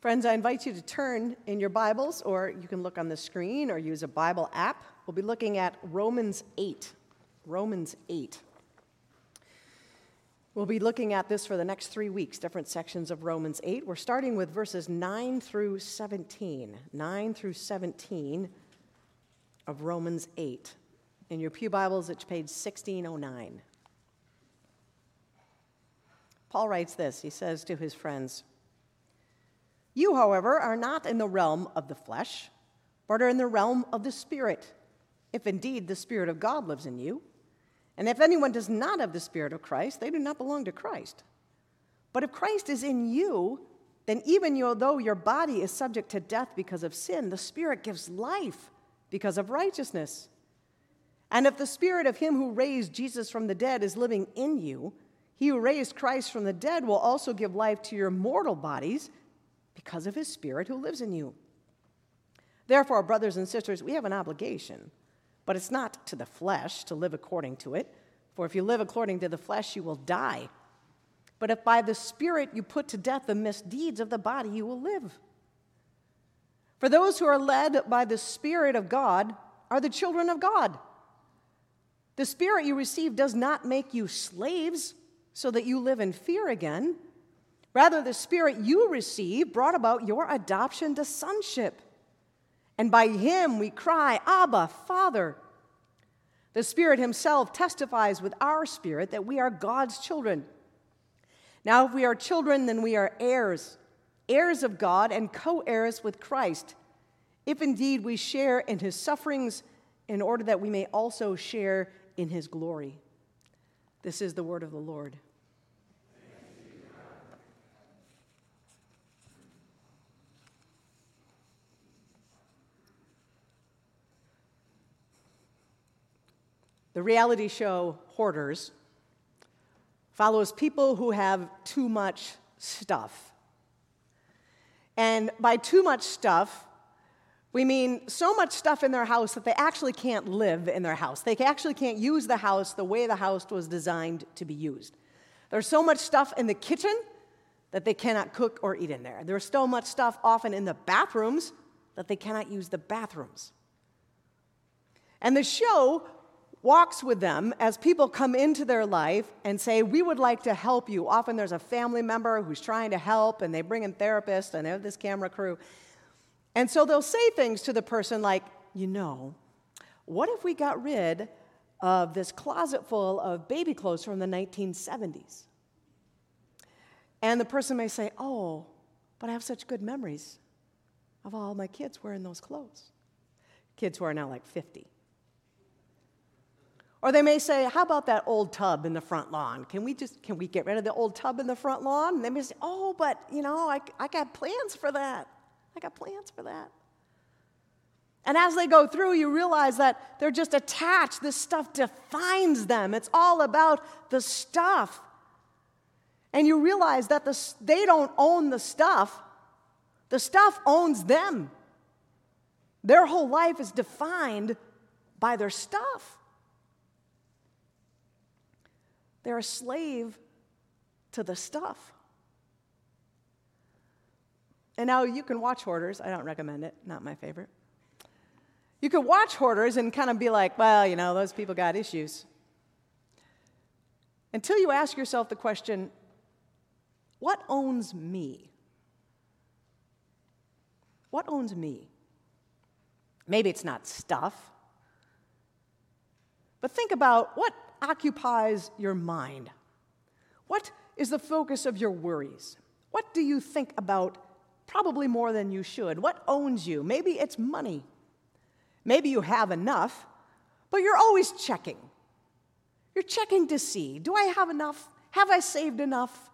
Friends, I invite you to turn in your Bibles, or you can look on the screen or use a Bible app. We'll be looking at Romans 8. Romans 8. We'll be looking at this for the next three weeks, different sections of Romans 8. We're starting with verses 9 through 17. 9 through 17 of Romans 8. In your Pew Bibles, it's page 1609. Paul writes this He says to his friends, you, however, are not in the realm of the flesh, but are in the realm of the Spirit, if indeed the Spirit of God lives in you. And if anyone does not have the Spirit of Christ, they do not belong to Christ. But if Christ is in you, then even though your body is subject to death because of sin, the Spirit gives life because of righteousness. And if the Spirit of Him who raised Jesus from the dead is living in you, He who raised Christ from the dead will also give life to your mortal bodies because of his Spirit who lives in you. Therefore, brothers and sisters, we have an obligation, but it's not to the flesh to live according to it. For if you live according to the flesh, you will die. But if by the Spirit you put to death the misdeeds of the body, you will live. For those who are led by the Spirit of God are the children of God. The Spirit you receive does not make you slaves so that you live in fear again. Rather, the Spirit you received brought about your adoption to sonship. And by him we cry, Abba, Father. The Spirit Himself testifies with our spirit that we are God's children. Now, if we are children, then we are heirs, heirs of God and co heirs with Christ, if indeed we share in His sufferings, in order that we may also share in His glory. This is the word of the Lord. The reality show Hoarders follows people who have too much stuff. And by too much stuff, we mean so much stuff in their house that they actually can't live in their house. They actually can't use the house the way the house was designed to be used. There's so much stuff in the kitchen that they cannot cook or eat in there. There's so much stuff often in the bathrooms that they cannot use the bathrooms. And the show walks with them as people come into their life and say, We would like to help you. Often there's a family member who's trying to help, and they bring in therapists and they have this camera crew. And so they'll say things to the person like, You know, what if we got rid of this closet full of baby clothes from the 1970s? And the person may say, Oh, but I have such good memories of all my kids wearing those clothes. Kids who are now like 50. Or they may say, How about that old tub in the front lawn? Can we just can we get rid of the old tub in the front lawn? And they may say, Oh, but you know, I, I got plans for that. I got plans for that. And as they go through, you realize that they're just attached. This stuff defines them. It's all about the stuff. And you realize that the, they don't own the stuff, the stuff owns them. Their whole life is defined by their stuff. They're a slave to the stuff. And now you can watch hoarders. I don't recommend it, not my favorite. You can watch hoarders and kind of be like, well, you know, those people got issues. Until you ask yourself the question, what owns me? What owns me? Maybe it's not stuff. But think about what occupies your mind? What is the focus of your worries? What do you think about probably more than you should? What owns you? Maybe it's money. Maybe you have enough, but you're always checking. You're checking to see do I have enough? Have I saved enough?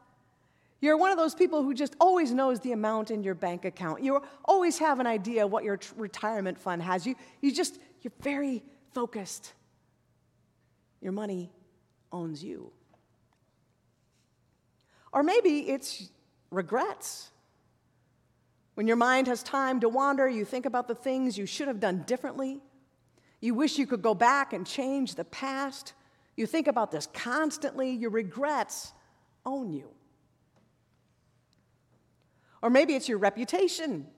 You're one of those people who just always knows the amount in your bank account. You always have an idea what your retirement fund has. You, you just, you're very focused. Your money owns you. Or maybe it's regrets. When your mind has time to wander, you think about the things you should have done differently. You wish you could go back and change the past. You think about this constantly. Your regrets own you. Or maybe it's your reputation.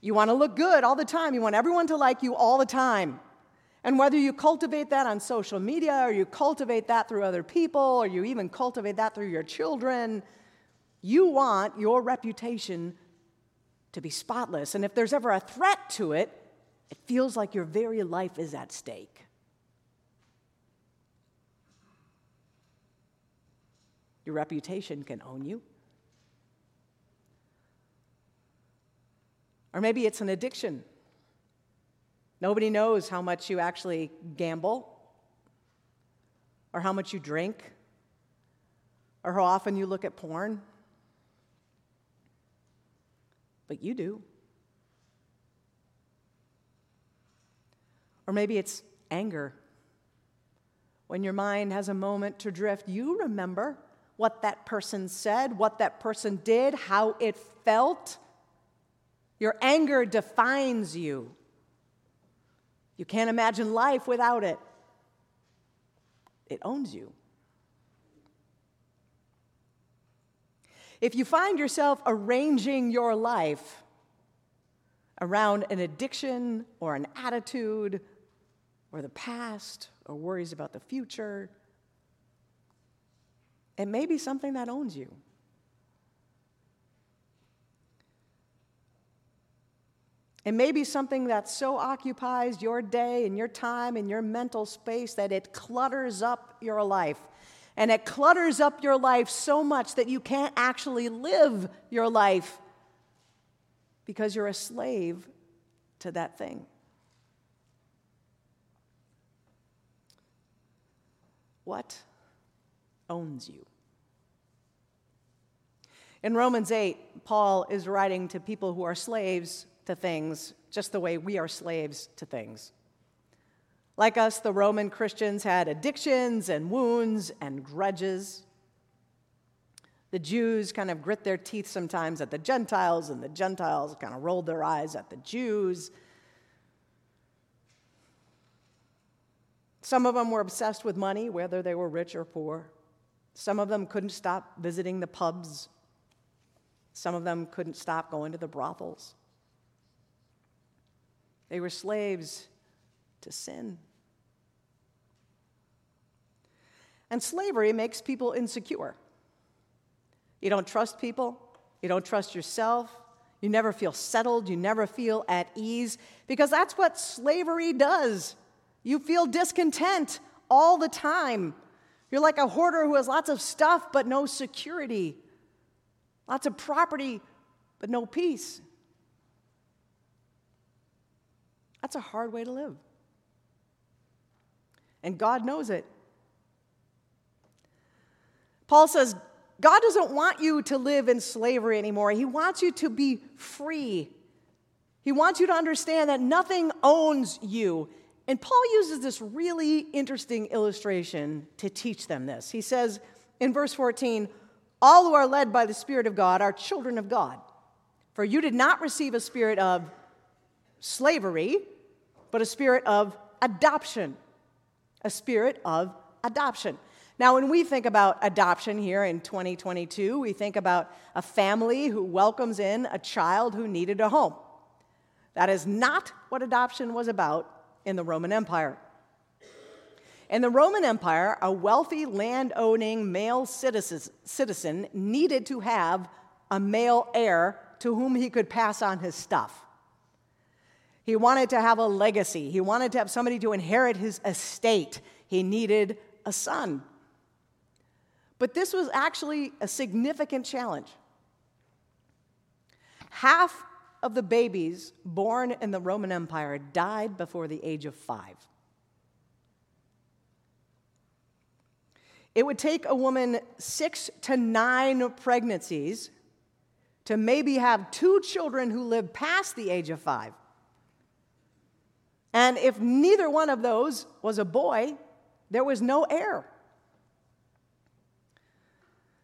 You want to look good all the time, you want everyone to like you all the time. And whether you cultivate that on social media or you cultivate that through other people or you even cultivate that through your children, you want your reputation to be spotless. And if there's ever a threat to it, it feels like your very life is at stake. Your reputation can own you. Or maybe it's an addiction. Nobody knows how much you actually gamble, or how much you drink, or how often you look at porn. But you do. Or maybe it's anger. When your mind has a moment to drift, you remember what that person said, what that person did, how it felt. Your anger defines you. You can't imagine life without it. It owns you. If you find yourself arranging your life around an addiction or an attitude or the past or worries about the future, it may be something that owns you. It may be something that so occupies your day and your time and your mental space that it clutters up your life. And it clutters up your life so much that you can't actually live your life because you're a slave to that thing. What owns you? In Romans 8, Paul is writing to people who are slaves to things just the way we are slaves to things. Like us, the Roman Christians had addictions and wounds and grudges. The Jews kind of grit their teeth sometimes at the Gentiles, and the Gentiles kind of rolled their eyes at the Jews. Some of them were obsessed with money, whether they were rich or poor. Some of them couldn't stop visiting the pubs. Some of them couldn't stop going to the brothels. They were slaves to sin. And slavery makes people insecure. You don't trust people, you don't trust yourself, you never feel settled, you never feel at ease, because that's what slavery does. You feel discontent all the time. You're like a hoarder who has lots of stuff but no security, lots of property but no peace. That's a hard way to live. And God knows it. Paul says, God doesn't want you to live in slavery anymore. He wants you to be free. He wants you to understand that nothing owns you. And Paul uses this really interesting illustration to teach them this. He says in verse 14, All who are led by the Spirit of God are children of God. For you did not receive a spirit of slavery but a spirit of adoption. A spirit of adoption. Now, when we think about adoption here in 2022, we think about a family who welcomes in a child who needed a home. That is not what adoption was about in the Roman Empire. In the Roman Empire, a wealthy land owning male citizen needed to have a male heir to whom he could pass on his stuff. He wanted to have a legacy. He wanted to have somebody to inherit his estate. He needed a son. But this was actually a significant challenge. Half of the babies born in the Roman Empire died before the age of five. It would take a woman six to nine pregnancies to maybe have two children who lived past the age of five. And if neither one of those was a boy, there was no heir.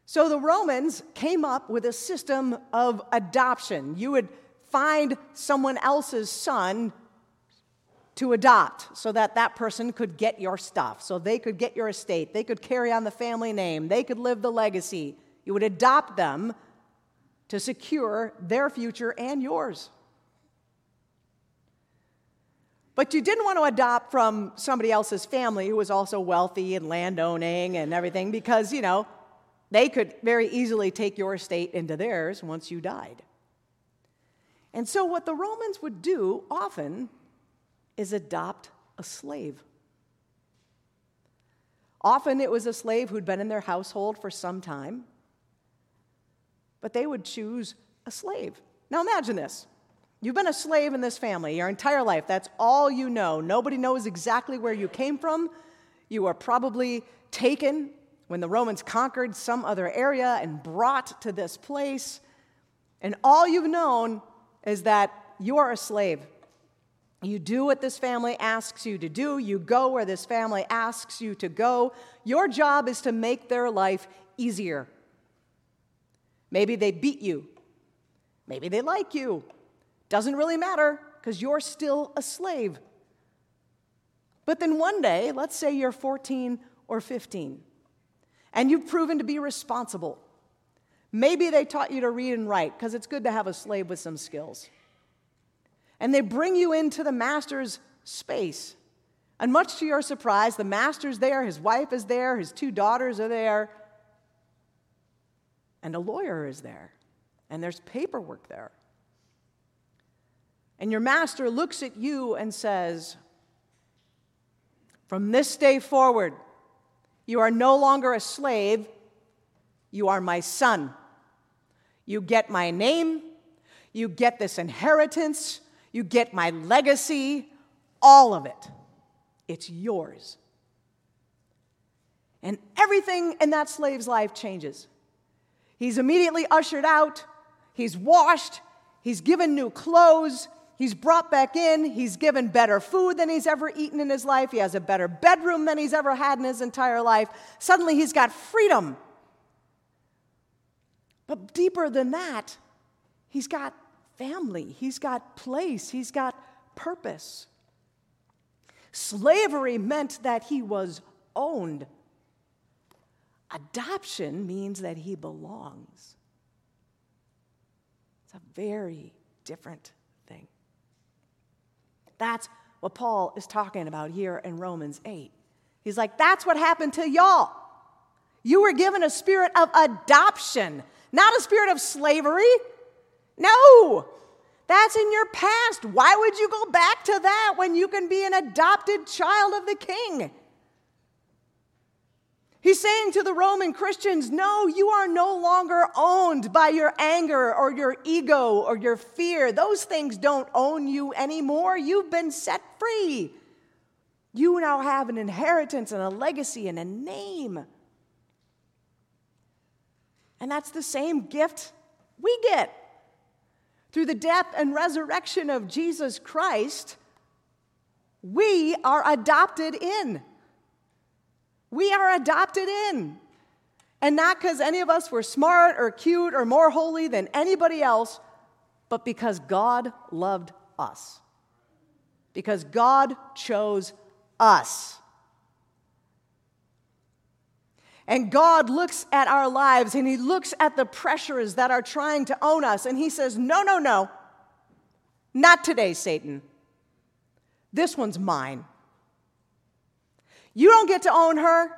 So the Romans came up with a system of adoption. You would find someone else's son to adopt so that that person could get your stuff, so they could get your estate, they could carry on the family name, they could live the legacy. You would adopt them to secure their future and yours. But you didn't want to adopt from somebody else's family who was also wealthy and landowning and everything because, you know, they could very easily take your estate into theirs once you died. And so, what the Romans would do often is adopt a slave. Often it was a slave who'd been in their household for some time, but they would choose a slave. Now, imagine this You've been a slave in this family your entire life. That's all you know. Nobody knows exactly where you came from. You were probably taken when the Romans conquered some other area and brought to this place. And all you've known is that you are a slave. You do what this family asks you to do, you go where this family asks you to go. Your job is to make their life easier. Maybe they beat you, maybe they like you. Doesn't really matter because you're still a slave. But then one day, let's say you're 14 or 15, and you've proven to be responsible. Maybe they taught you to read and write because it's good to have a slave with some skills. And they bring you into the master's space. And much to your surprise, the master's there, his wife is there, his two daughters are there, and a lawyer is there, and there's paperwork there. And your master looks at you and says, From this day forward, you are no longer a slave, you are my son. You get my name, you get this inheritance, you get my legacy, all of it. It's yours. And everything in that slave's life changes. He's immediately ushered out, he's washed, he's given new clothes, He's brought back in. He's given better food than he's ever eaten in his life. He has a better bedroom than he's ever had in his entire life. Suddenly, he's got freedom. But deeper than that, he's got family, he's got place, he's got purpose. Slavery meant that he was owned. Adoption means that he belongs. It's a very different that's what Paul is talking about here in Romans 8. He's like, that's what happened to y'all. You were given a spirit of adoption, not a spirit of slavery. No, that's in your past. Why would you go back to that when you can be an adopted child of the king? He's saying to the Roman Christians, no, you are no longer owned by your anger or your ego or your fear. Those things don't own you anymore. You've been set free. You now have an inheritance and a legacy and a name. And that's the same gift we get. Through the death and resurrection of Jesus Christ, we are adopted in. We are adopted in. And not because any of us were smart or cute or more holy than anybody else, but because God loved us. Because God chose us. And God looks at our lives and He looks at the pressures that are trying to own us, and He says, No, no, no, not today, Satan. This one's mine. You don't get to own her.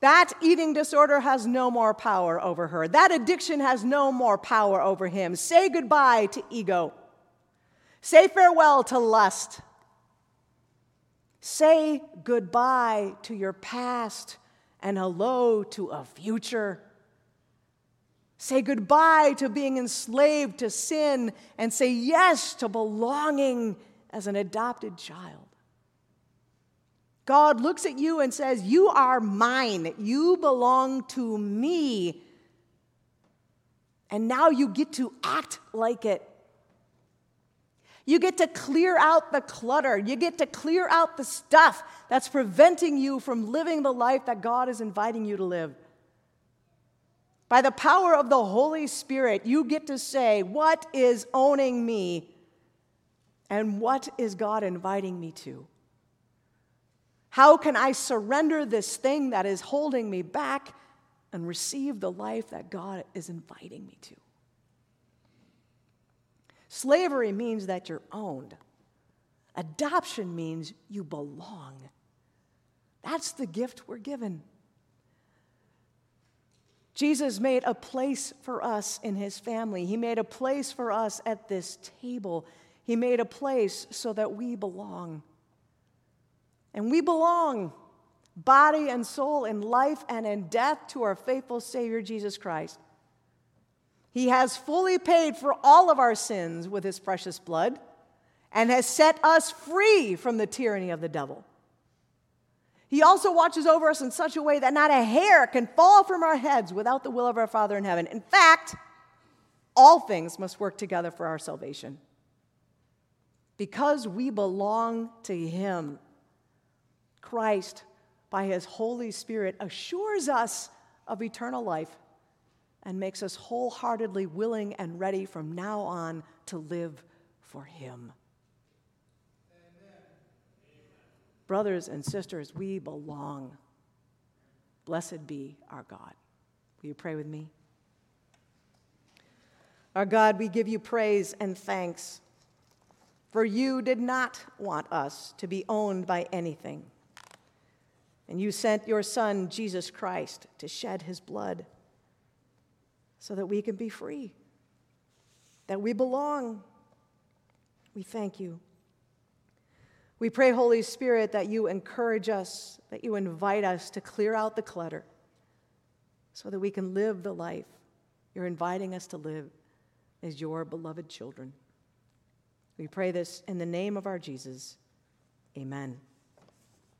That eating disorder has no more power over her. That addiction has no more power over him. Say goodbye to ego. Say farewell to lust. Say goodbye to your past and hello to a future. Say goodbye to being enslaved to sin and say yes to belonging as an adopted child. God looks at you and says, You are mine. You belong to me. And now you get to act like it. You get to clear out the clutter. You get to clear out the stuff that's preventing you from living the life that God is inviting you to live. By the power of the Holy Spirit, you get to say, What is owning me? And what is God inviting me to? How can I surrender this thing that is holding me back and receive the life that God is inviting me to. Slavery means that you're owned. Adoption means you belong. That's the gift we're given. Jesus made a place for us in his family. He made a place for us at this table. He made a place so that we belong. And we belong, body and soul, in life and in death, to our faithful Savior, Jesus Christ. He has fully paid for all of our sins with his precious blood and has set us free from the tyranny of the devil. He also watches over us in such a way that not a hair can fall from our heads without the will of our Father in heaven. In fact, all things must work together for our salvation. Because we belong to Him, Christ, by His Holy Spirit, assures us of eternal life and makes us wholeheartedly willing and ready from now on to live for Him. Amen. Brothers and sisters, we belong. Blessed be our God. Will you pray with me? Our God, we give you praise and thanks, for you did not want us to be owned by anything. And you sent your Son, Jesus Christ, to shed his blood so that we can be free, that we belong. We thank you. We pray, Holy Spirit, that you encourage us, that you invite us to clear out the clutter so that we can live the life you're inviting us to live as your beloved children. We pray this in the name of our Jesus. Amen.